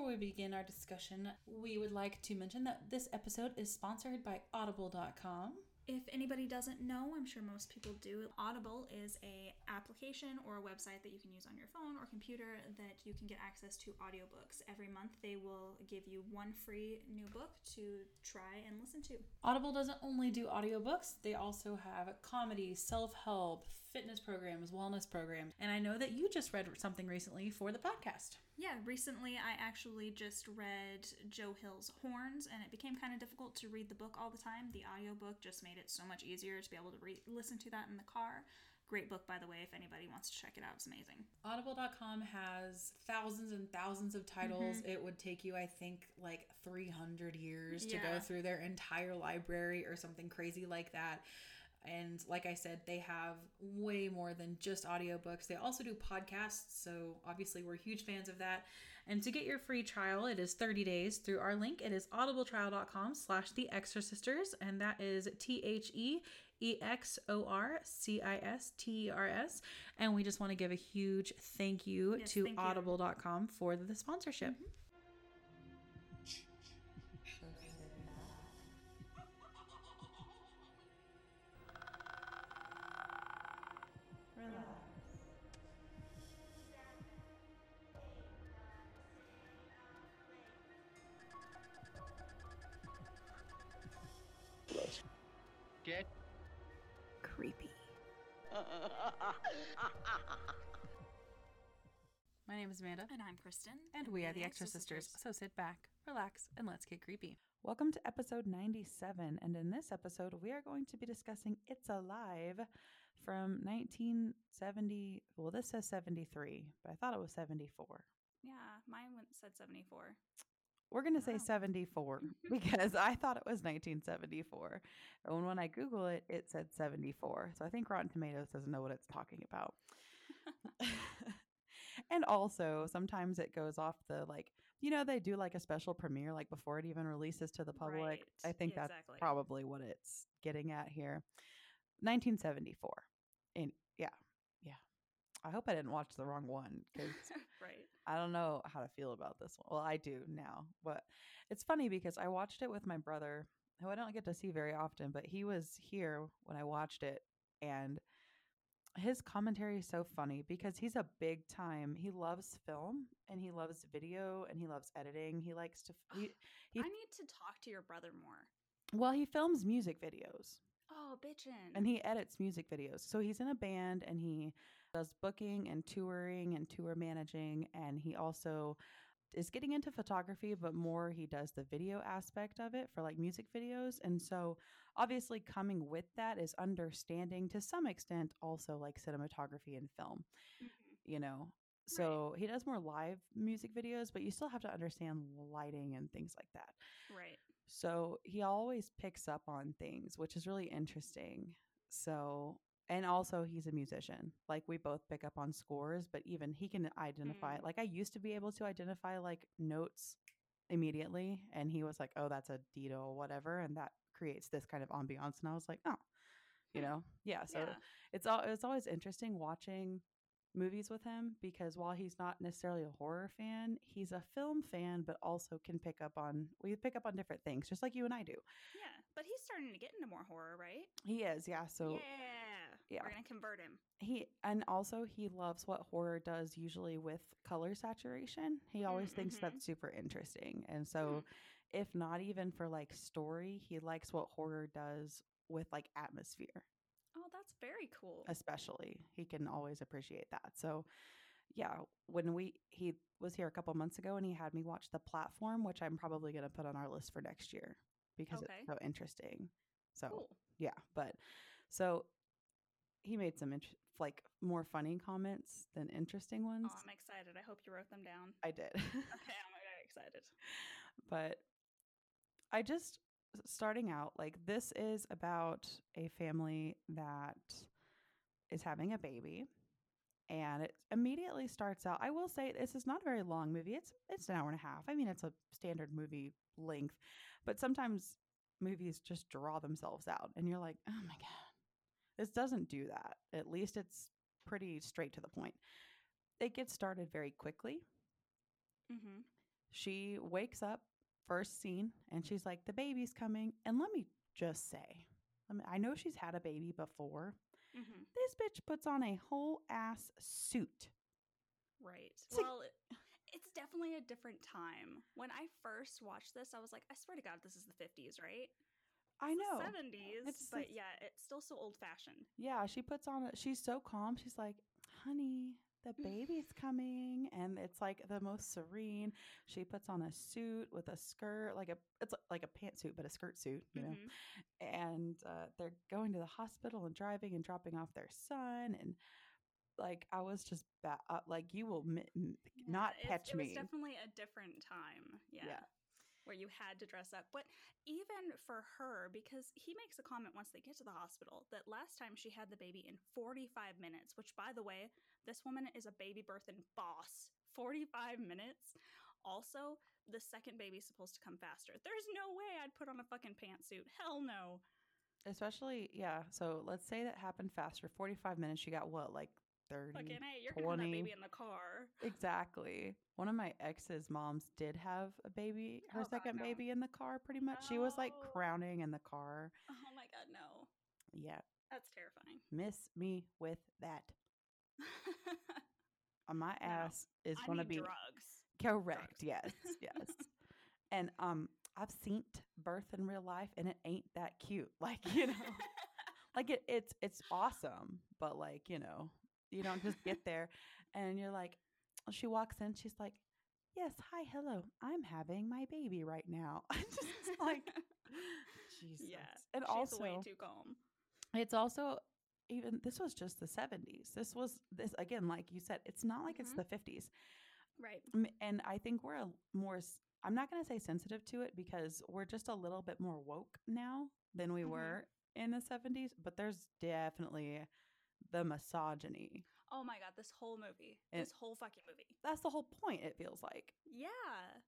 before we begin our discussion, we would like to mention that this episode is sponsored by Audible.com. If anybody doesn't know, I'm sure most people do. Audible is a application or a website that you can use on your phone or computer that you can get access to audiobooks. Every month they will give you one free new book to try and listen to. Audible doesn't only do audiobooks, they also have comedy, self-help, fitness programs, wellness programs. And I know that you just read something recently for the podcast. Yeah, recently I actually just read Joe Hill's Horns, and it became kind of difficult to read the book all the time. The audiobook just made it so much easier to be able to re- listen to that in the car. Great book, by the way, if anybody wants to check it out. It's amazing. Audible.com has thousands and thousands of titles. Mm-hmm. It would take you, I think, like 300 years to go through their entire library or something crazy like that. And like I said, they have way more than just audiobooks. They also do podcasts. So obviously, we're huge fans of that. And to get your free trial, it is 30 days through our link. It is audibletrial.com slash the Exorcisters. And that is T H E E X O R C I S T E R S. And we just want to give a huge thank you Yes, to thank you. audible.com for the sponsorship. Get My name is Amanda. And I'm Kristin. And we are the Exorcisters. So sit back, relax, and let's get creepy. Welcome to episode 97. And in this episode, we are going to be discussing It's Alive from 1970. Well, this says 73, but I thought it was 74. Yeah, mine said 74. We're going to say Wow. 74 because I thought it was 1974. And when I Google it, it said 74. So I think Rotten Tomatoes doesn't know what it's talking about. and also, sometimes it goes off the like, you know, they do like a special premiere like before it even releases to the public. Right. I think Yeah, that's probably what it's getting at here. 1974. And yeah. I hope I didn't watch the wrong one because right. I don't know how to feel about this one. Well, I do now, but it's funny because I watched it with my brother, who I don't get to see very often, but he was here when I watched it, and his commentary is so funny because he's a big time. He loves film and he loves video and he loves editing. He likes to. He, he I need to talk to your brother more. well, he films music videos Oh, bitchin'. and he edits music videos. So he's in a band and he does booking and touring and tour managing. And he also is getting into photography, but more he does the video aspect of it for like music videos. And so obviously coming with that is understanding to some extent also like cinematography and film, Mhm. you know. So he does more live music videos, but you still have to understand lighting and things like that. Right. So he always picks up on things, which is really interesting. So, and also he's a musician. Like we both pick up on scores, but even he can identify. Mm. Like I used to be able to identify like notes immediately, and he was like, "Oh, that's a Dito or whatever," and that creates this kind of ambiance. And I was like, "Oh, you Hmm. know, yeah." So yeah. it's all it's always interesting watching movies with him because while he's not necessarily a horror fan, he's a film fan, but also can pick up on we pick up on different things, just like you and I do. Yeah. But he's starting to get into more horror, right? He is, yeah. So yeah. Yeah. We're going to convert him. he and also he loves what horror does usually with color saturation. He always Mm, thinks that's super interesting. And so if not even for like story, he likes what horror does with like atmosphere. Oh, that's very cool. especially he can always appreciate that so yeah when we he was here a couple months ago and he had me watch the platform which i'm probably going to put on our list for next year because Okay. it's so interesting so Cool. yeah but so he made some int- like more funny comments than interesting oh, ones Oh, I'm excited. I hope you wrote them down. i did Okay, I'm very excited. but I just starting out like this is about a family that is having a baby and it immediately starts out I will say this is not a very long movie it's it's an hour and a half I mean it's a standard movie length but sometimes movies just draw themselves out and you're like oh my god this doesn't do that at least it's pretty straight to the point it gets started very quickly Mm-hmm. she wakes up first scene and she's like, the baby's coming. And let me just say, I, mean, I know she's had a baby before. hmm This bitch puts on a whole ass suit. Right. It's like- well, it, it's definitely a different time. When I first watched this, I was like, I swear to God, this is the 50s, right? I know. Seventies, It's- but it's- yeah, it's still so old fashioned. Yeah, she puts on a, she's so calm. She's like, honey, the baby's coming. And it's like the most serene. She puts on a suit with a skirt, like a, it's like a pantsuit, but a skirt suit, you know? Mhm. And uh, they're going to the hospital and driving and dropping off their son. And like, I was just ba- uh, like, you will mi- m- not catch it me. was definitely a different time. Yeah. Yeah. Where you had to dress up. But even for her, because he makes a comment once they get to the hospital that last time she had the baby in 45 minutes, which by the way, this woman is a baby birthing boss. 45 minutes. Also, the second baby's supposed to come faster. There's no way I'd put on a fucking pantsuit. Hell no. Especially, yeah. So let's say that happened faster. 45 minutes, she got what, like 30? Fucking hey, you're gonna have 20. that baby in the car. Exactly. One of my ex's moms did have a baby, her Oh, God, second no. baby in the car, pretty much. She was like crowning in the car. Oh my god, no. Yeah. That's terrifying. Miss me with that. Uh, my No. ass is going to be drugs. correct. drugs. Yes. Yes. and um, I've seen birth in real life and it ain't that cute. Like, you know, like it, it's, it's awesome, but like, you know, you don't just get there and you're like, she walks in, she's like, yes, hi, hello, I'm having my baby right now. just like, Jesus. yeah. And she's also, way too calm. it's also even this was just the 70s. This was this again, like you said, it's not like it's Mhm. the 50s. Right. And I think we're a more, I'm not going to say sensitive to it because we're just a little bit more woke now than we Mhm. were in the 70s, but there's definitely the misogyny. Oh my god, this whole movie. This whole fucking movie. That's the whole point, it feels like. Yeah.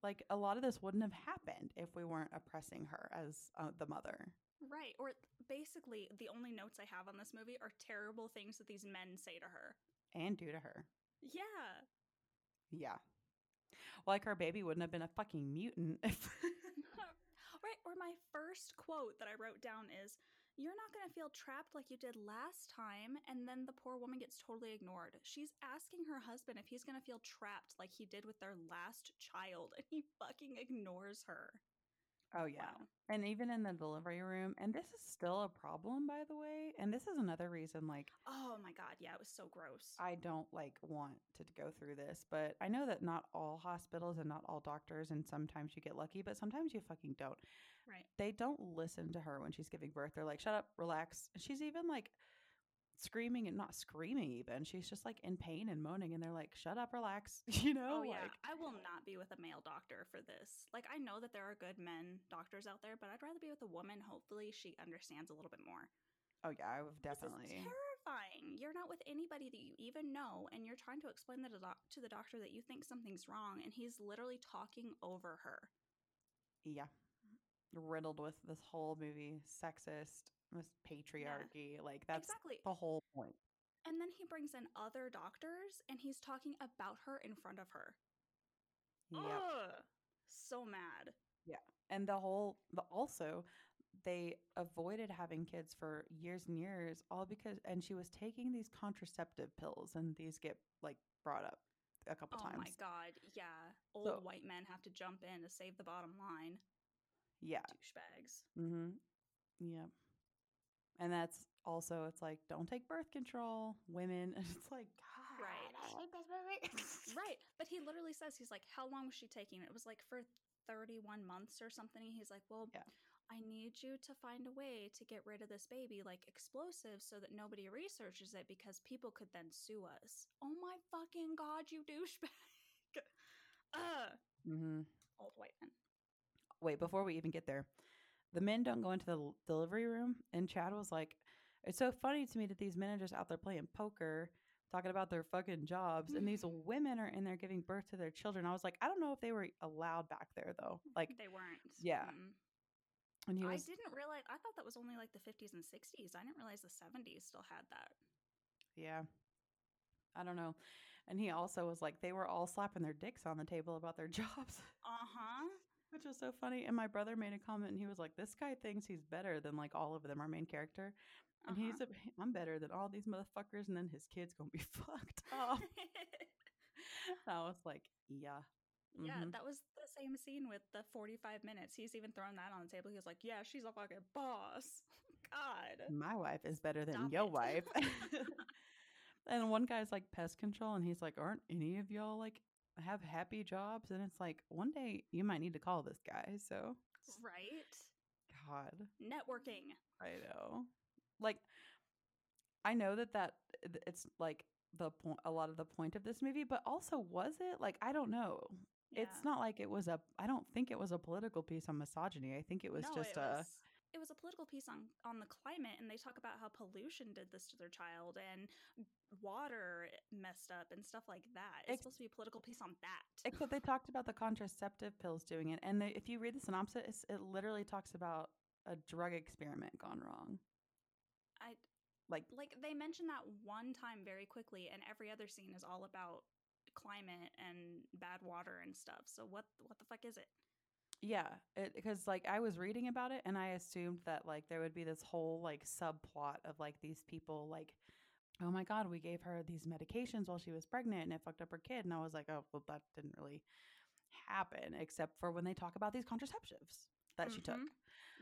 Like a lot of this wouldn't have happened if we weren't oppressing her as uh, the mother. Right. Or basically the only notes I have on this movie are terrible things that these men say to her. and do to her. Yeah. Yeah. Like her baby wouldn't have been a fucking mutant if right. Or my first quote that I wrote down is You're not going to feel trapped like you did last time. And then the poor woman gets totally ignored. She's asking her husband if he's going to feel trapped like he did with their last child. And he fucking ignores her. Oh yeah. Wow. And even in the delivery room, and this is still a problem by the way, and this is another reason like Oh my God. Yeah, it was so gross. I don't like want to go through this, but I know that not all hospitals and not all doctors and sometimes you get lucky, but sometimes you fucking don't. Right. They don't listen to her when she's giving birth. They're like, "Shut up, relax." And she's even like screaming and not screaming even. She's just like in pain and moaning and they're like, "Shut up, relax." You know, Oh, yeah. like I will not be with a male doctor for this. Like, I know that there are good men doctors out there, but I'd rather be with a woman. Hopefully, she understands a little bit more. Oh yeah, I would definitely. terrifying. You're not with anybody that you even know, and you're trying to explain that doc- to the doctor that you think something's wrong, and he's literally talking over her. Yeah. Riddled with this whole movie, sexist, patriarchy. Like that's exactly. the whole point. And then he brings in other doctors, and he's talking about her in front of her. Yeah. So mad. Yeah. And the whole the also they avoided having kids for years and years all because and she was taking these contraceptive pills and these get like brought up a couple Oh times. Oh my god. Yeah. Old So- white men have to jump in to save the bottom line. Yeah. Douchebags. Mm Mhm. Yeah. And that's also it's like don't take birth control, women. And it's like God, Right. I hate this movie. Right. But he literally says, he's like, how long was she taking? It was like for 31 months or something. He's like, well, Yeah. I need you to find a way to get rid of this baby, like explosives, so that nobody researches it because people could then sue us. Oh my fucking god, you douchebag. Ugh. Mm Mhm. Old white man. Wait, before we even get there, the men don't go into the delivery room. And Chad was like, it's so funny to me that these men are just out there playing poker, talking about their fucking jobs, and these women are in there giving birth to their children. I was like, I don't know if they were allowed back there though. Like, They weren't. yeah, Mm. and he I didn't realize, I thought that was only like the 50s and 60s. I didn't realize the 70s still had that. yeah, I don't know. And he also was like, they were all slapping their dicks on the table about their jobs, Uh huh. Which was so funny. And my brother made a comment and he was like, this guy thinks he's better than like all of them, our main character. And Uh-huh. he's, a, I'm better than all these motherfuckers. And then his kid's to be fucked up. I was like, yeah. Yeah, mhm. that was the same scene with the 45 minutes. He's even thrown that on the table. He was like, Yeah, she's a fucking boss. God. My wife is better than Stop your it. wife. and one guy's like pest control, and he's like, "Aren't any of y'all like have happy jobs?" And it's like, one day you might need to call this guy. So, Right? God, Networking. I know. Like, I know that that it's like the point, a lot of the point of this movie, but also was it like I don't know. It's not like it was a. I don't think it was a political piece on misogyny. I think it was no, just it a. was, it was a political piece on on the climate, and they talk about how pollution did this to their child and water eh, messed up and stuff like that. It's Ex- supposed to be a political piece on that. Except they talked about the contraceptive pills doing it, and they, if you read the synopsis, it literally talks about a drug experiment gone wrong. I Like, like they mention that one time very quickly, and every other scene is all about climate and bad water and stuff. So what what the fuck is it? Yeah, eh, because like I was reading about it, and I assumed that like there would be this whole like subplot of like these people like, oh my god, we gave her these medications while she was pregnant, and it fucked up her kid, and I was like, oh well, that didn't really happen, except for when they talk about these contraceptives that she mm-hmm. took.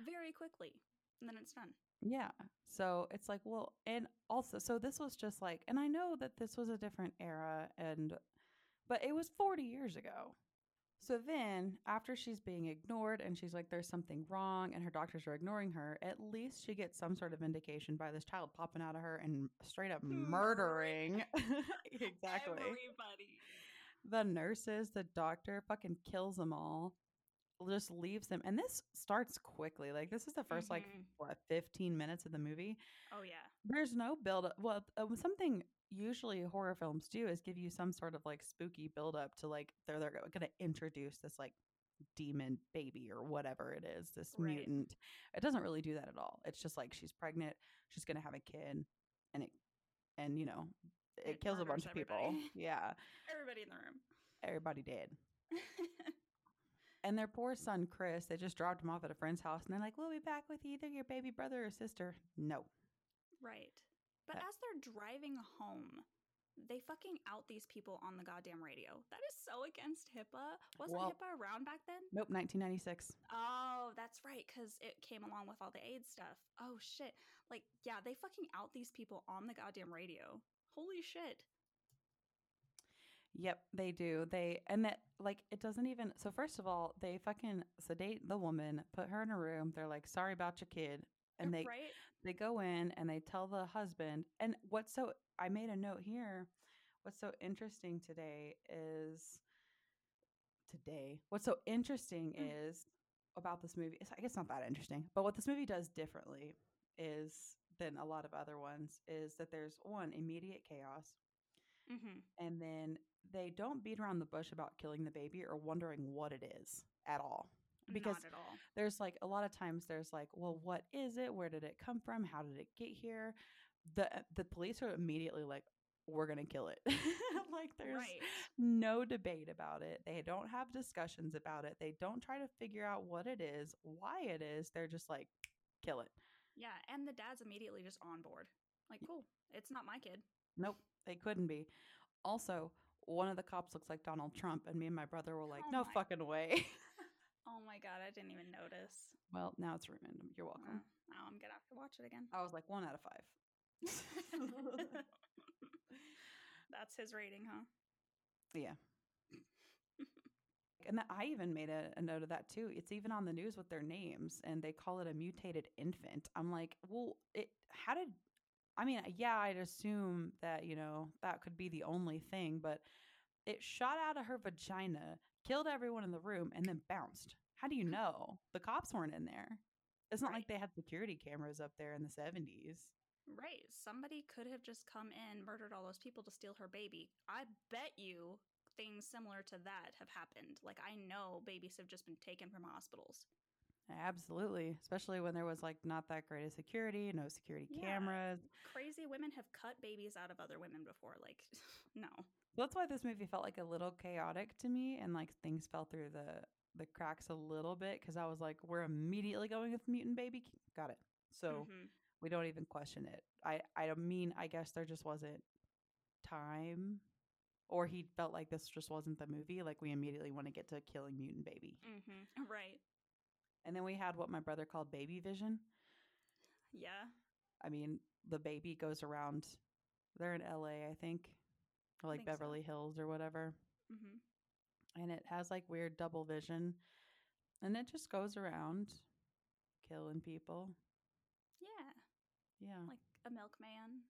Very quickly, and then it's done. Yeah. So it's like, well, and also, so this was just like, and I know that this was a different era, and, but it was 40 years ago. So then, after she's being ignored and she's like, there's something wrong, and her doctors are ignoring her, at least she gets some sort of indication by this child popping out of her and straight up murdering. exactly. Everybody. The nurses, the doctor fucking kills them all, just leaves them. And this starts quickly. Like, this is the 1st like, Mhm. what, 15 minutes of the movie? Oh yeah. There's no build up. Well, uh, something usually horror films do is give you some sort of like spooky build up to like they're they're going to mm. introduce this like demon baby or whatever it is, this Right. mutant. It doesn't really do that at all. It's just like she's pregnant, she's going to have a kid and it and you know, it, It kills a bunch of people. Yeah. Everybody in the room. Everybody did. And their poor son Chris, they just dropped him off at a friend's house and they're like, "We'll be back with either your baby brother or sister." No. right. But as they're driving home, they fucking out these people on the goddamn radio. That is so against HIPAA. Wasn't Well- HIPAA around back then? Nope, 1996. Oh, that's right, because it came along with all the AIDS stuff. Oh shit. Like, yeah, they fucking out these people on the goddamn radio. Holy shit. Yep, they do. They and that like it doesn't even so first of all, they fucking sedate the woman, put her in a room. They're like, "Sorry about your kid." And they right? They go in and they tell the husband. And what's so I made a note here. What's so interesting today is today. What's so interesting Mm. is about this movie. It's, I guess not that interesting, but what this movie does differently is than a lot of other ones is that there's one immediate chaos Mm-hmm. and then they don't beat around the bush about killing the baby or wondering what it is at all because Not at all. there's like a lot of times there's like well what is it where did it come from how did it get here the uh, the police are immediately like we're gonna kill it like there's Right. no debate about it they don't have discussions about it they don't try to figure out what it is why it is they're just like kill it Yeah, and the dad's immediately just on board. Like, cool. It's not my kid. Nope, they couldn't be. Also, one of the cops looks like Donald Trump, and me and my brother were like, Oh "No my- fucking way." Oh my god, I didn't even notice. well, now it's random. You're Uh, welcome. now I'm gonna have to watch it again. I was like one out of five. That's his rating, huh? yeah. And that, I even made a, a note of that too. It's even on the news with their names, and they call it a mutated infant. I'm like, well, it. How did? I mean, yeah, I'd assume that you know that could be the only thing, but it shot out of her vagina, killed everyone in the room, and then bounced. How do you mm. know? The cops weren't in there. It's not like they had security cameras up there in the 70s. Right. Somebody could have just come in, murdered all those people to steal her baby. I bet you things similar to that have happened. Like, I know babies have just been taken from hospitals. Absolutely. Especially when there was like not that great of security, no security Yeah. cameras. Crazy women have cut babies out of other women before. Like, no. That's why this movie felt like a little chaotic to me, and like things fell through the the cracks a little bit because I was like, we're immediately going with mutant baby. Got it. So Mhm. we don't even question it. I I don't mean I guess there just wasn't time, or he felt like this just wasn't the movie. Like we immediately want to get to killing mutant baby, Mm-hmm. Right. and then we had what my brother called baby vision. Yeah. I mean, the baby goes around. They're in L.A. I think, or like think so. Beverly Hills or whatever. Mhm. and it has like weird double vision and it just goes around killing people Yeah. yeah Like a milkman.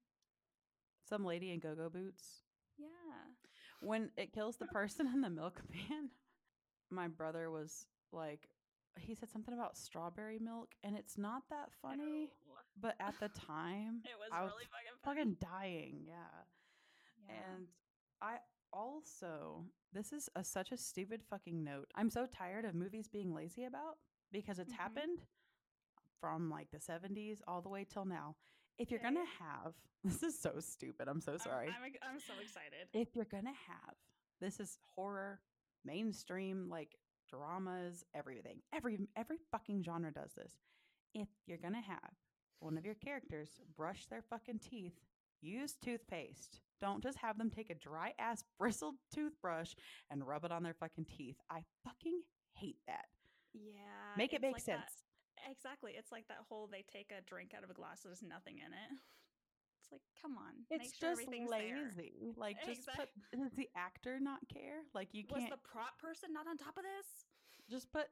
some lady in go-go boots Yeah. when it kills the person in the milkman my brother was like he said something about strawberry milk and it's not that funny but at the time It was I really fucking funny. fucking dying yeah Yeah. And I also, this is a, such a stupid fucking note. I'm so tired of movies being lazy about because it's Mhm. happened from like the 70s all the way till now. If you're going to have, this is so stupid. I'm so I'm- sorry. I'm, I'm so excited. if you're going to have, this is horror, mainstream, like dramas, everything. Every every fucking genre does this. If you're going to have one of your characters brush their fucking teeth, use toothpaste. Don't just have them take a dry ass bristled toothbrush and rub it on their fucking teeth. I fucking hate that. Yeah. Make it make like that- sense. Exactly. It's like that whole they take a drink out of a glass, there's nothing in it. It's like, come on. It's make sure just everything's there. lazy. Like, just put, does the actor not care? Like, you can't Was the prop person not on top of this? just put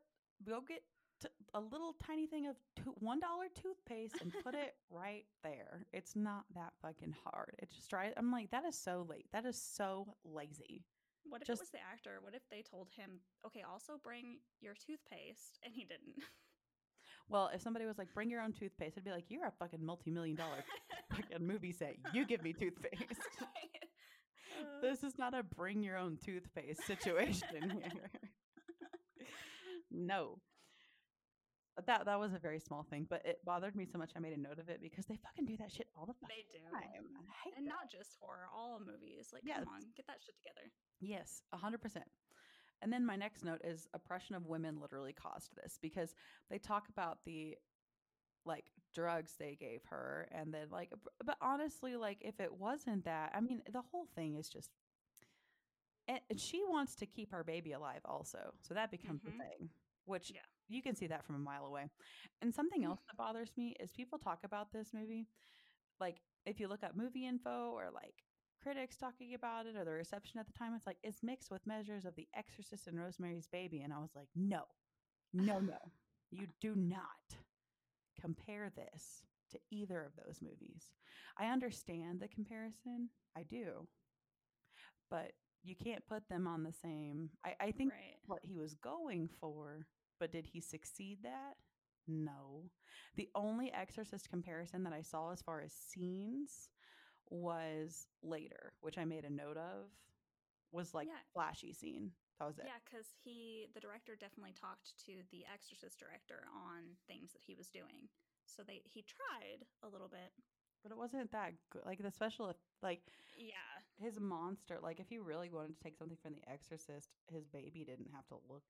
go get t- a little tiny thing of two, one dollar toothpaste and put it right there. It's not that fucking hard. It just dry. I'm like that is so late. That is so lazy. What if Just- it was the actor? What if they told him, okay, also bring your toothpaste, and he didn't? Well, if somebody was like, "Bring your own toothpaste," I'd be like, "You're a fucking multi-million dollar fucking movie set. You give me toothpaste." Uh, this is not a bring your own toothpaste situation here. no. But That that was a very small thing, but it bothered me so much I made a note of it because they fucking do that shit all the fucking they do. time. I hate And that. not just horror, all movies. Like, come on, get that shit together. Yes, a hundred percent. And then my next note is oppression of women literally caused this because they talk about the like drugs they gave her and then like but honestly like if it wasn't that I mean the whole thing is just and she wants to keep her baby alive also. So that becomes Mhm. the thing, which Yeah. You can see that from a mile away. And something hmm. else that bothers me is people talk about this movie like if you look up movie info or like critics talking about it or the reception at the time, it's like it's mixed with measures of The Exorcist and Rosemary's Baby. And I was like, no, no, no. You do not compare this to either of those movies. I understand the comparison. I do. But you can't put them on the same. I, I think Right. what he was going for, but did he succeed that? No. The only Exorcist comparison that I saw as far as scenes was later, which I made a note of, was like Yeah. flashy scene. That was it. Yeah, because he, the director, definitely talked to the Exorcist director on things that he was doing. So they, he tried a little bit. But it wasn't that good. Like the special, like Yeah, his monster. Like if he really wanted to take something from The Exorcist, his baby didn't have to look.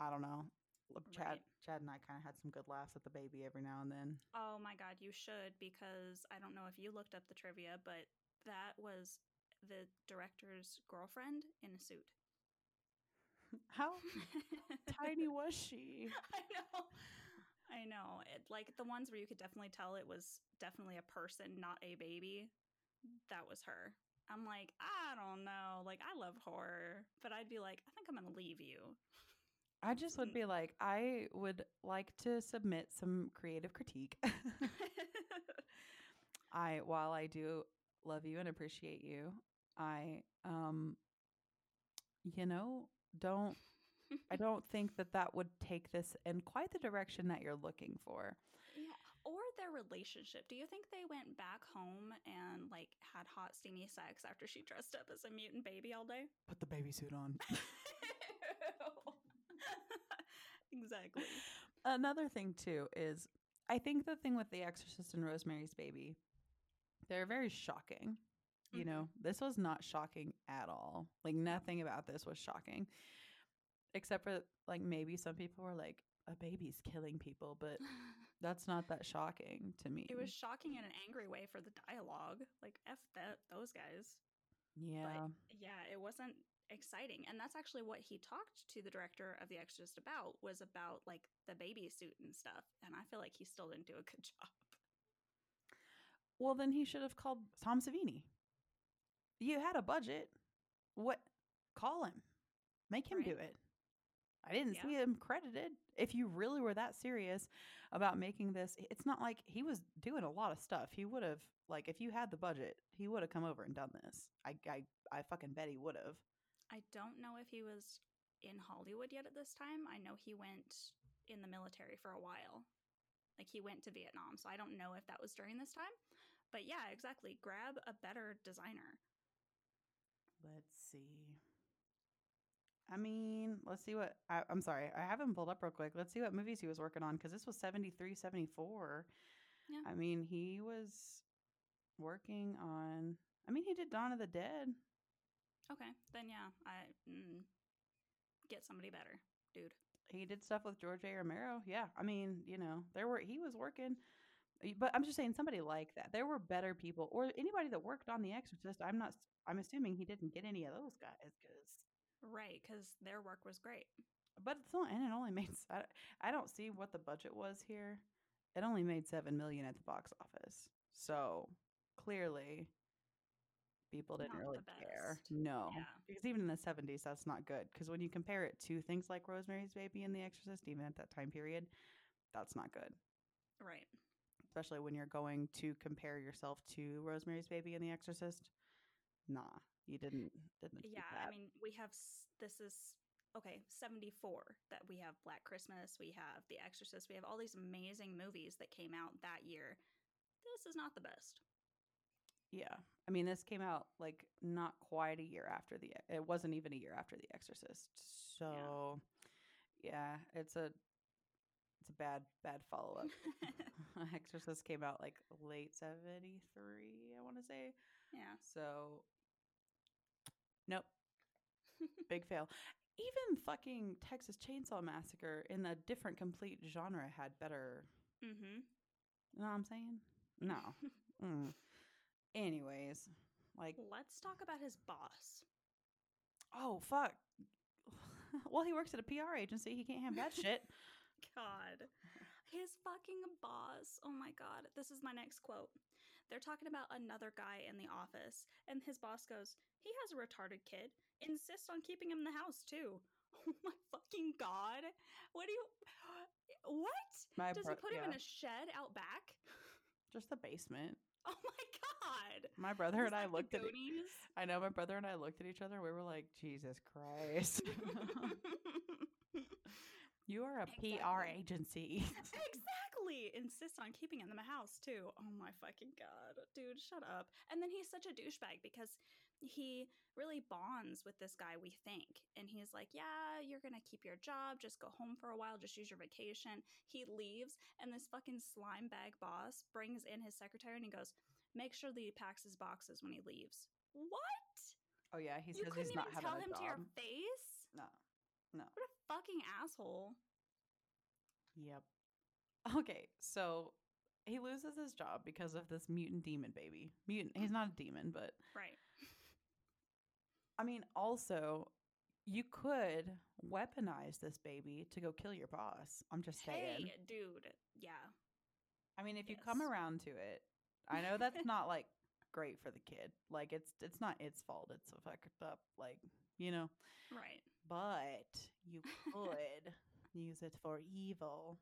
I don't know. Look, Chad, Right. Chad and I kind of had some good laughs at the baby every now and then. Oh my god, you should because I don't know if you looked up the trivia, but that was the director's girlfriend in a suit. How tiny was she? I know. I know. It, like the ones where you could definitely tell it was definitely a person, not a baby. That was her. I'm like, I don't know. Like I love horror, but I'd be like, I think I'm going to leave you. I just would be like, I would like to submit some creative critique. I, while I do love you and appreciate you, I, um, you know, don't, I don't think that that would take this in quite the direction that you're looking for. Yeah. Or their relationship. Do you think they went back home and like had hot steamy sex after she dressed up as a mutant baby all day? Put the baby suit on. exactly. Another thing too is I think the thing with The Exorcist and Rosemary's Baby, they're very shocking. You Mhm. know, this was not shocking at all. Like nothing about this was shocking. Except for like maybe some people were like a baby's killing people, but that's not that shocking to me. it was shocking in an angry way for the dialogue. Like f that those guys. yeah. But yeah, it wasn't exciting. And that's actually what he talked to the director of The Exorcist about was about like the baby suit and stuff. And I feel like he still didn't do a good job. Well, then he should have called Tom Savini. You had a budget. What? Call him. Make him do it. I didn't Yeah. see him credited. If you really were that serious about making this, it's not like he was doing a lot of stuff. He would have, like, if you had the budget, he would have come over and done this. I, I, I fucking bet he would have. I don't know if he was in Hollywood yet at this time. I know he went in the military for a while. Like he went to Vietnam. So I don't know if that was during this time. But yeah, exactly. Grab a better designer. Let's see. I mean, let's see what I, I'm sorry, I have him pulled up real quick. Let's see what movies he was working on because this was 73, 74. Yeah. I mean, he was working on. I mean, he did Dawn of the Dead. Okay, then yeah, I mm, get somebody better, dude. He did stuff with George A. Romero. Yeah, I mean, you know, there were he was working. But I'm just saying, somebody like that. There were better people, or anybody that worked on The Exorcist. I'm not. I'm assuming he didn't get any of those guys because Right, because their work was great. But it's not, and it only made. I don't see what the budget was here. It only made seven million at the box office, so clearly, people didn't Not really care. No, Yeah. because even in the seventies, that's not good. Because when you compare it to things like Rosemary's Baby and The Exorcist, even at that time period, that's not good. Right. Especially when you're going to compare yourself to Rosemary's Baby and The Exorcist. Nah, you didn't. Didn't. Yeah. I mean, we have this is okay, 74 that we have Black Christmas, we have The Exorcist, we have all these amazing movies that came out that year. This is not the best. Yeah. I mean, this came out like not quite a year after the it wasn't even a year after The Exorcist. So yeah, it's a it's a bad bad follow-up. Exorcist came out like late 73, I want to say. yeah. So nope. Big fail. Even fucking Texas Chainsaw Massacre in a different complete genre had better, Mhm. you know what I'm saying? No. Mm. Anyways, like Let's talk about his boss. Oh fuck. well, he works at a PR agency. He can't have that shit. God. His fucking boss. Oh my god. This is my next quote. They're talking about another guy in the office, and his boss goes, He has a retarded kid. Insists on keeping him in the house, too. Oh my fucking god. What do you. What? My Does bro- he put him in a shed out back? Just the basement. Oh my god. My brother Is and I looked at. e-? I know my brother and I looked at each other. We were like, Jesus Christ, you are a PR agency. exactly. Insists on keeping him in the house too. Oh my fucking god. Dude, shut up. And then he's such a douchebag because he really bonds with this guy, we think. And he's like, Yeah, you're gonna keep your job, just go home for a while, just use your vacation. He leaves, and this fucking slime bag boss brings in his secretary and he goes, Make sure that he packs his boxes when he leaves. What? oh yeah, he you says couldn't he's not even tell him job. to your face? No, no. What a fucking asshole. Yep. Okay, so he loses his job because of this mutant demon baby. Mutant. He's not a demon, but Right. I mean, also, you could weaponize this baby to go kill your boss. I'm just saying. Hey, dude. Yeah. I mean, if you come around to it, I know that's not like great for the kid. Like it's it's not its fault. It's a fucked up, like you know. Right. But you could use it for evil.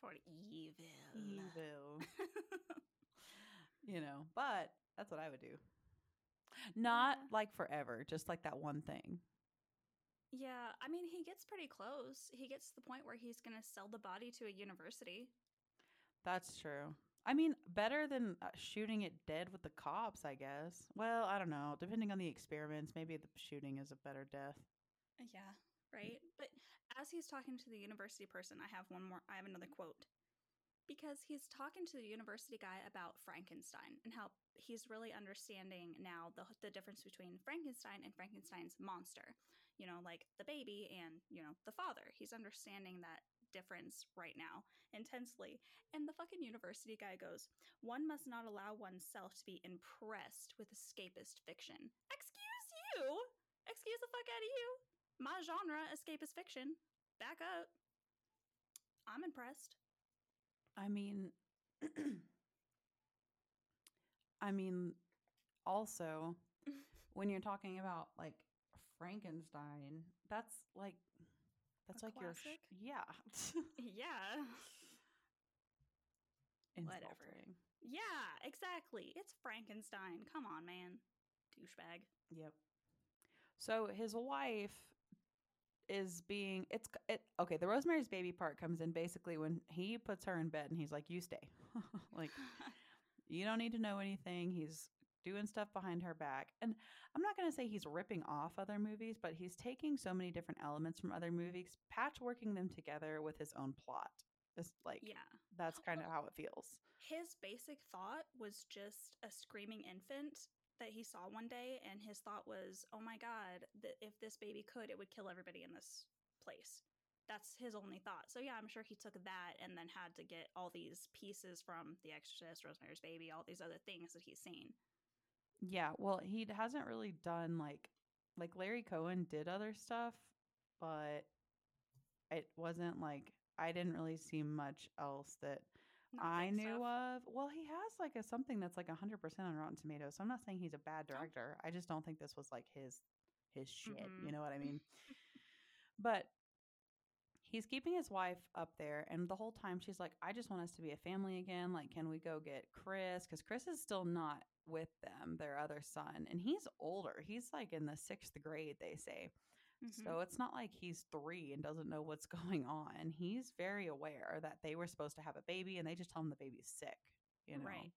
For evil. Evil. you know. But that's what I would do. Not Yeah. like forever, just like that one thing. Yeah, I mean, he gets pretty close. He gets to the point where he's going to sell the body to a university. That's true. I mean, better than uh, shooting it dead with the cops, I guess. Well, I don't know. Depending on the experiments, maybe the shooting is a better death. Yeah, right? Mm-hmm. But as he's talking to the university person, I have one more, I have another quote. because he's talking to the university guy about Frankenstein and how he's really understanding now the the difference between Frankenstein and Frankenstein's monster. You know, like the baby and, you know, the father. He's understanding that difference right now intensely. And the fucking university guy goes, "One must not allow oneself to be impressed with escapist fiction." Excuse you. Excuse the fuck out of you. My genre escapist fiction. Back up. I'm impressed. I mean, I mean, also when you're talking about like Frankenstein, that's like that's A like your sh- classic? yeah, yeah. Whatever. Yeah, exactly. It's Frankenstein. Come on, man. Douchebag. Yep. So his wife is being it's it okay. The Rosemary's Baby part comes in basically when he puts her in bed and he's like, "You stay," like you don't need to know anything. He's doing stuff behind her back, and I'm not gonna say he's ripping off other movies, but he's taking so many different elements from other movies, patchworking them together with his own plot. It's like yeah. that's kind of how it feels. His basic thought was just a screaming infant that he saw one day, and his thought was, oh my god, th- if this baby could, it would kill everybody in this place. That's his only thought. So, yeah, I'm sure he took that and then had to get all these pieces from The Exorcist, Rosemary's Baby, all these other things that he's seen. Yeah, well, he hasn't really done like like Larry Cohen did other stuff, but it wasn't like I didn't really see much else that I knew stuff. of. Well, he has like a something that's like 100% on Rotten Tomatoes. So I'm not saying he's a bad Oh. director. I just don't think this was like his his shit, Mhm. you know what I mean? but he's keeping his wife up there and the whole time she's like I just want us to be a family again. Like can we go get Chris cuz Chris is still not with them, their other son, and he's older. He's like in the 6th grade, they say. So it's not like he's three and doesn't know what's going on. He's very aware that they were supposed to have a baby and they just tell him the baby's sick, you know, Right.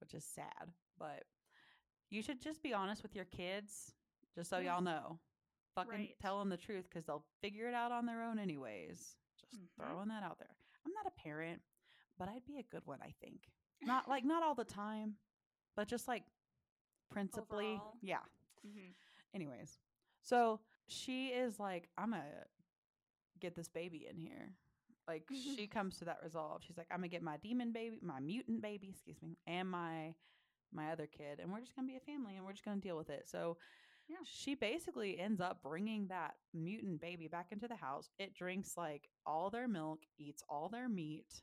which is sad. But you should just be honest with your kids, just so y'all know. Fucking Right. tell them the truth because they'll figure it out on their own, anyways. Just Mhm. throwing that out there. I'm not a parent, but I'd be a good one, I think. Not like, not all the time, but just like principally. Overall. Yeah Mhm. anyways so she is like i'm gonna get this baby in here. Like mm-hmm. she comes to that resolve. She's like i'm gonna get my demon baby my mutant baby excuse me and my my other kid and we're just gonna be a family and we're just gonna deal with it. So Yeah. she basically ends up bringing that mutant baby back into the house. It drinks like all their milk eats all their meat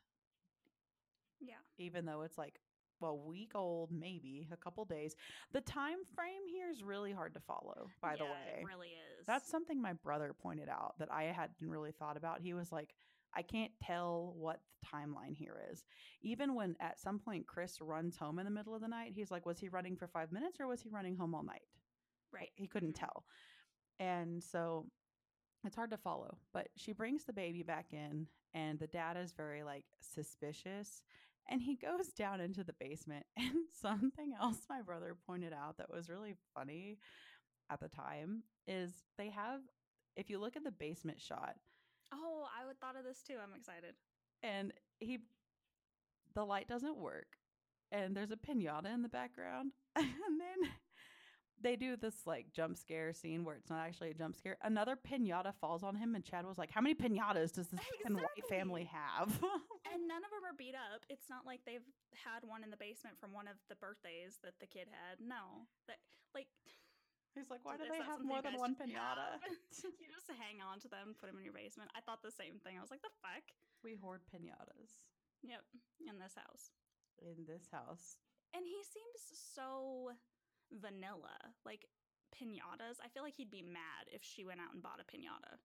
Yeah. even though it's like a week old maybe a couple days the time frame here is really hard to follow by the way It really is. that's something my brother pointed out that I hadn't really thought about. He was like, I can't tell what the timeline here is. Even when at some point Chris runs home in the middle of the night, he's like, was he running for five minutes or was he running home all night? Right. he couldn't Mhm. tell. And so it's hard to follow. But she brings the baby back in, and the dad is very like suspicious. And he goes down into the basement. And something else my brother pointed out that was really funny at the time is they have, if you look at the basement shot, Oh, I would thought of this too. I'm excited. and he, the light doesn't work, and there's a pinata in the background. And then they do this like jump scare scene where it's not actually a jump scare. Another pinata falls on him, and Chad was like, How many pinatas does this fucking white family have? And none of them are beat up. It's not like they've had one in the basement from one of the birthdays that the kid had. No. That like He's like, Why do they have more than one pinata? you just hang on to them, put them in your basement. I thought the same thing. I was like, the fuck? we hoard pinatas Yep, in this house. in this house. And he seems so vanilla. Like pinatas. I feel like he'd be mad if she went out and bought a pinata.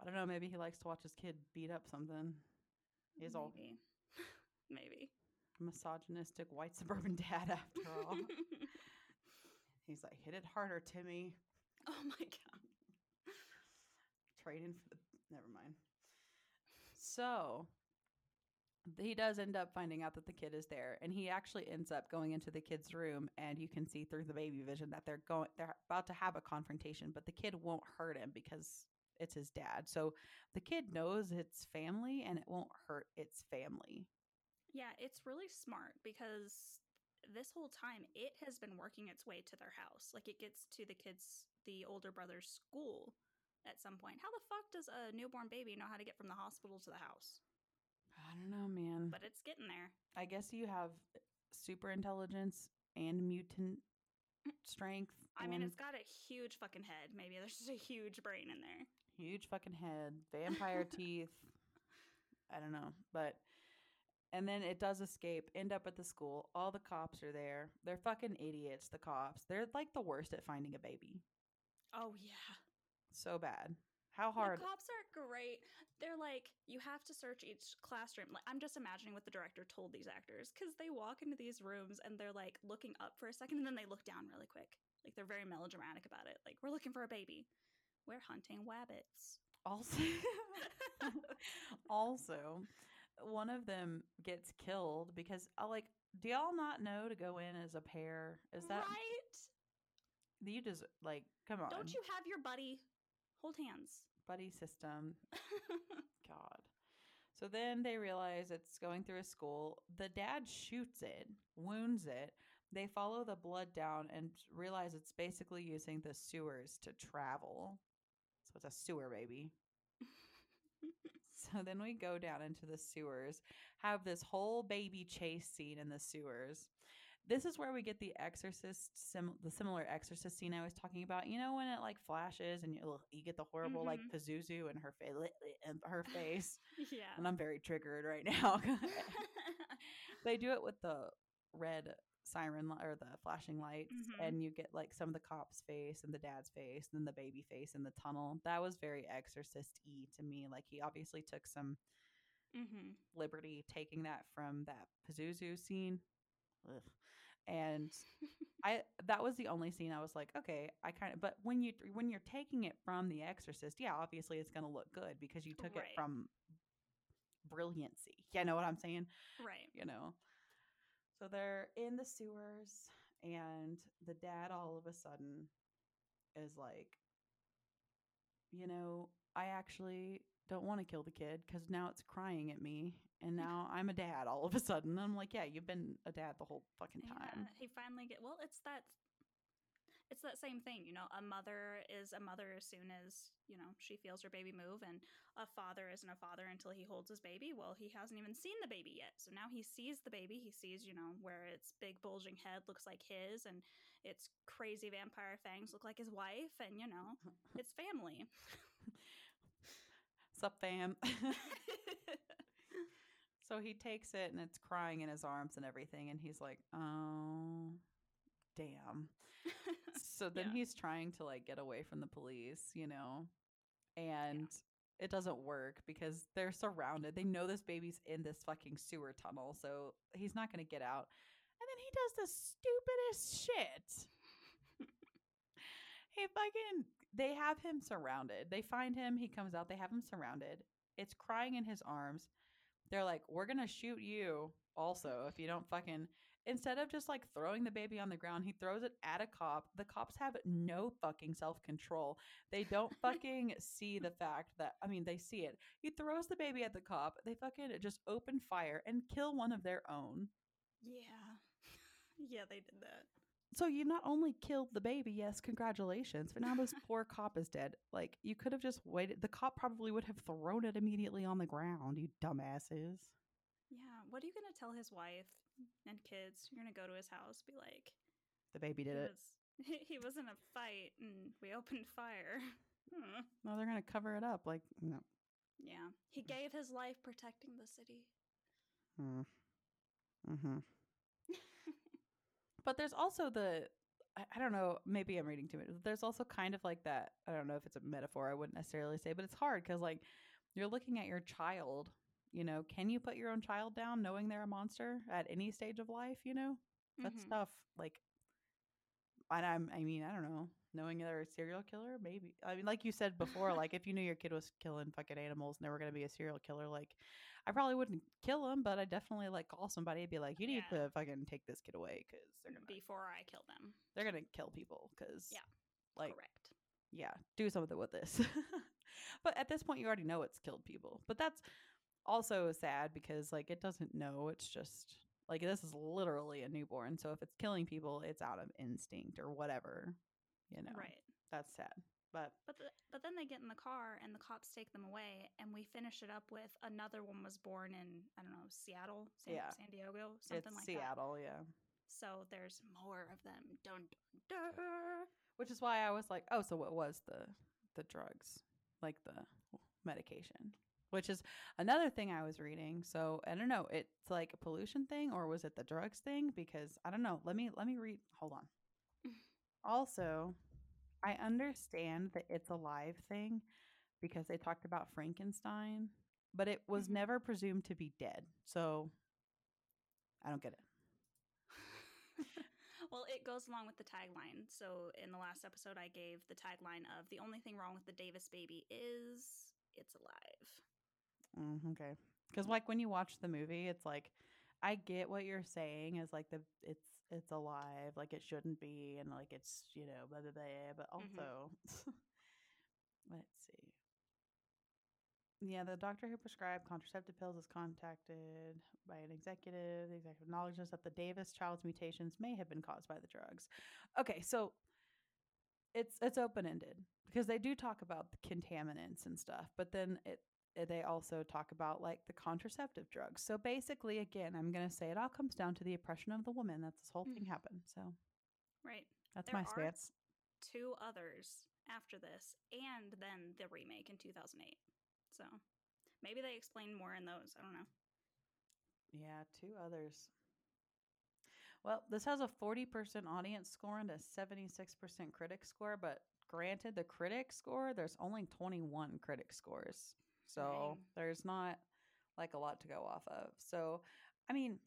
I don't know. Maybe he likes to watch his kid beat up something. He's all Maybe. Maybe. misogynistic white suburban dad after all. He's like, hit it harder, Timmy. oh my god. Trading for the. Never mind. So he does end up finding out that the kid is there, and he actually ends up going into the kid's room, and you can see through the baby vision that they're going. They're about to have a confrontation, but the kid won't hurt him because it's his dad. So the kid knows it's family and it won't hurt its family. Yeah, it's really smart because this whole time it has been working its way to their house. Like it gets to the kids, the older brother's school at some point. How the fuck does a newborn baby know how to get from the hospital to the house? I don't know, man. But it's getting there. I guess you have super intelligence and mutant mm. strength. I mean, it's got a huge fucking head. Maybe there's just a huge brain in there. Huge fucking head, vampire teeth. I don't know, but and then it does escape, end up at the school. All the cops are there. They're fucking idiots, the cops. They're like the worst at finding a baby. Oh yeah. So bad. How hard? The cops are great. They're like, you have to search each classroom. Like, I'm just imagining what the director told these actors because they walk into these rooms and they're like looking up for a second and then they look down really quick. Like they're very melodramatic about it. Like we're looking for a baby. We're hunting wabbits. Also, also, one of them gets killed because I like. Do y'all not know to go in as a pair? Is that right? you just like come on? Don't you have your buddy? Hold hands. buddy system? God. So then they realize it's going through a school. The dad shoots it, wounds it. They follow the blood down and realize it's basically using the sewers to travel. So it's a sewer baby. So then we go down into the sewers, have this whole baby chase scene in the sewers. This is where we get the exorcist, sim- the similar exorcist scene I was talking about. You know when it like flashes and you, you get the horrible like Mhm. Pazuzu in her face, in her face, yeah. and I'm very triggered right now. they do it with the red siren or the flashing lights Mhm. and you get like some of the cop's face and the dad's face and then the baby face in the tunnel that was very exorcist-y to me like he obviously took some mm-hmm. liberty taking that from that pazuzu scene Ugh. and i that was the only scene i was like okay i kind of but when you when you're taking it from the exorcist yeah obviously it's going to look good because you took Right. it from brilliancy you know what i'm saying Right. you know. So they're in the sewers, and the dad all of a sudden is like, you know, I actually don't want to kill the kid because now it's crying at me, and now I'm a dad all of a sudden. I'm like, yeah, you've been a dad the whole fucking time. Yeah, he finally get well. It's that. It's that same thing, you know. A mother is a mother as soon as you know she feels her baby move, and a father isn't a father until he holds his baby. Well, he hasn't even seen the baby yet, so now he sees the baby. He sees, you know, where its big bulging head looks like his, and its crazy vampire fangs look like his wife, and you know, it's family. Sup, fam? so he takes it, and it's crying in his arms and everything, and he's like, oh, damn. so then Yeah. he's trying to like get away from the police, you know, and it doesn't work because they're surrounded. They know this baby's in this fucking sewer tunnel, so he's not going to get out. And then he does the stupidest shit. he fucking they have him surrounded. They find him, he comes out, they have him surrounded. It's crying in his arms. They're like, "We're going to shoot you also if you don't fucking instead of just like throwing the baby on the ground, he throws it at a cop. The cops have no fucking self control. They don't fucking see the fact that, I mean, they see it. He throws the baby at the cop. They fucking just open fire and kill one of their own. yeah, yeah, they did that. So you not only killed the baby, yes, congratulations, but now this poor cop is dead. Like, you could have just waited. The cop probably would have thrown it immediately on the ground, you dumbasses. Yeah, what are you gonna tell his wife and kids? You're gonna go to his house, be like, The baby did he it. was he, was in a fight and we opened fire. Hmm. No, they're to cover it up. Like, no. Yeah, he gave his life protecting the city. Mm. hmm but there's also the I, I don't know maybe i'm reading too much there's also kind of like that i don't know if it's a metaphor i wouldn't necessarily say but it's hard because like you're looking at your child you know can you put your own child down knowing they're a monster at any stage of life you know that's Mhm. tough like and i'm i mean i don't know knowing they're a serial killer maybe i mean like you said before like if you knew your kid was killing fucking animals and they were going to be a serial killer like i probably wouldn't kill him but i definitely like call somebody and be like you need Yeah. to fucking take this kid away because they're gonna Before I kill them. they're gonna kill people because Yeah, like Correct. yeah, do something with this. but at this point, you already know it's killed people. But that's also sad because like it doesn't know. It's just like this is literally a newborn. So if it's killing people, it's out of instinct or whatever. You know, Right. That's sad. But But the, but then they get in the car and the cops take them away, and we finish it up with another one was born in I don't know Seattle, San, Yeah. San Diego, something it's like that. Seattle, yeah. So there's more of them. Dun dun dun. Which is why I was like, oh, so what was the the drugs, like the medication? Which is another thing I was reading. So I don't know, it's like a pollution thing or was it the drugs thing? Because I don't know. Let me let me read. Hold on. also, I understand the it's alive thing because they talked about Frankenstein, but it was Mhm. never presumed to be dead. So I don't get it. well, it goes along with the tagline. So in the last episode, I gave the tagline of the only thing wrong with the Davis baby is it's alive. Mm, okay. Because like when you watch the movie, it's like I get what you're saying is like the it's it's alive, like it shouldn't be, and like it's you know blah blah blah. But Mhm. also, let's see. Yeah, the doctor who prescribed contraceptive pills is contacted by an executive. The executive acknowledges that the Davis child's mutations may have been caused by the drugs. Okay, so it's it's open ended because they do talk about the contaminants and stuff, but then it they also talk about like the contraceptive drugs. So basically, again, I'm going to say it all comes down to the oppression of the woman that this whole thing Mhm. happened. So Right. that's There my stance. Two others after this, and then the remake in 2008. So maybe they explain more in those. I don't know. Yeah, two others. Well, this has a 40% audience score and a 76% critic score, but granted, the critic score, there's only 21 critic scores. So Dang. there's not like a lot to go off of. So, I mean,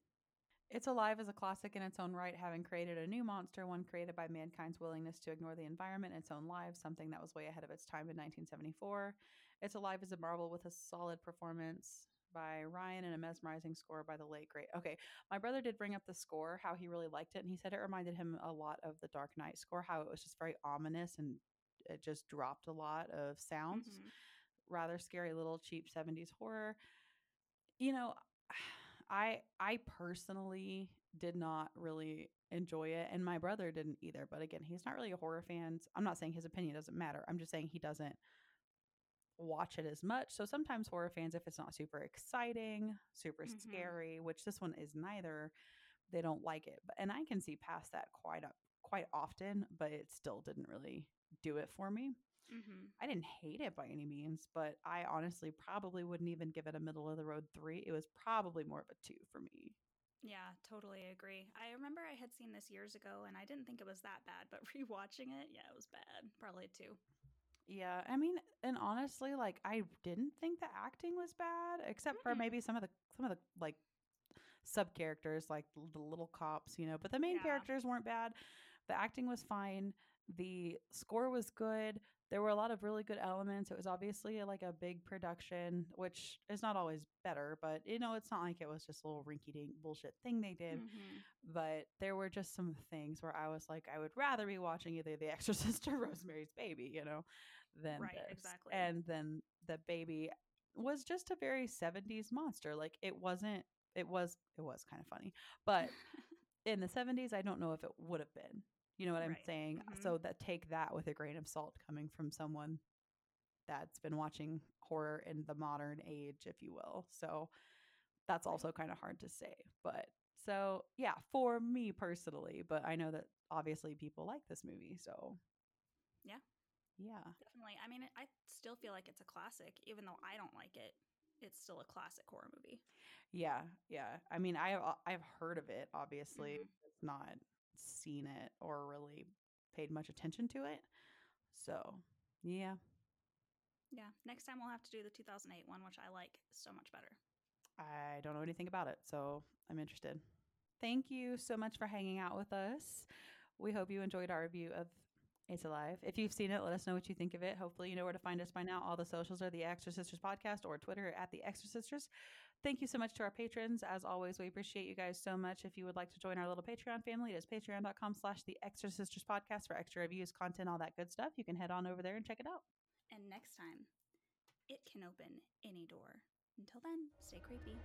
It's Alive as a classic in its own right, having created a new monster, one created by mankind's willingness to ignore the environment and its own lives, something that was way ahead of its time in 1974. It's Alive as a marvel with a solid performance by Ryan and a mesmerizing score by the late great. Okay, my brother did bring up the score, how he really liked it, and he said it reminded him a lot of the Dark Knight score, how it was just very ominous and it just dropped a lot of sounds. Mhm. Rather scary little cheap 70s horror. You know, I I personally did not really enjoy it and my brother didn't either, but again, he's not really a horror fan. I'm not saying his opinion doesn't matter. I'm just saying he doesn't watch it as much. So sometimes horror fans if it's not super exciting, super Mhm. scary, which this one is neither, they don't like it. But and I can see past that quite up quite often, but it still didn't really do it for me. Mhm. I didn't hate it by any means, but I honestly probably wouldn't even give it a middle of the road 3. It was probably more of a 2 for me. Yeah, totally agree. I remember I had seen this years ago and I didn't think it was that bad, but rewatching it, yeah, it was bad. Probably two. Yeah, I mean, and honestly, like I didn't think the acting was bad, except for Mm-mm. maybe some of the some of the like sub characters, like the the little cops, you know. But the main Yeah. characters weren't bad. The acting was fine. The score was good. There were a lot of really good elements. It was obviously like a big production, which is not always better, but you know, it's not like it was just a little rinky dink bullshit thing they did Mhm. but there were just some things where I was like, I would rather be watching either The Exorcist or Rosemary's Baby, you know, than Right, this. exactly. And then the baby was just a very 70s monster. Like it wasn't, it was, it was kind of funny, but in the 70s, I don't know if it would have been. You know what I'm Right. saying? Mhm. So that take that with a grain of salt coming from someone that's been watching horror in the modern age, if you will. So that's also kind of hard to say. But so yeah, for me personally, but I know that obviously people like this movie, so Yeah. Yeah. Definitely. I mean, I still feel like it's a classic, even though I don't like it. It's still a classic horror movie. Yeah, yeah. I mean, I uh, I've heard of it, obviously. Mhm. It's not seen it or really paid much attention to it. So, yeah. Yeah. Next time we'll have to do the 2008 one, which I like so much better. I don't know anything about it, so I'm interested. Thank you so much for hanging out with us. We hope you enjoyed our review of It's Alive. If you've seen it, let us know what you think of it. Hopefully, you know where to find us by now. All the socials are the Exorcisters Podcast or Twitter at the Exorcisters. Thank you so much to our patrons. As always, we appreciate you guys so much. If you would like to join our little Patreon family, it is patreon.com slash the exorcisters podcast for extra reviews, content, all that good stuff. You can head on over there and check it out. And next time, it can open any door. Until then, stay creepy.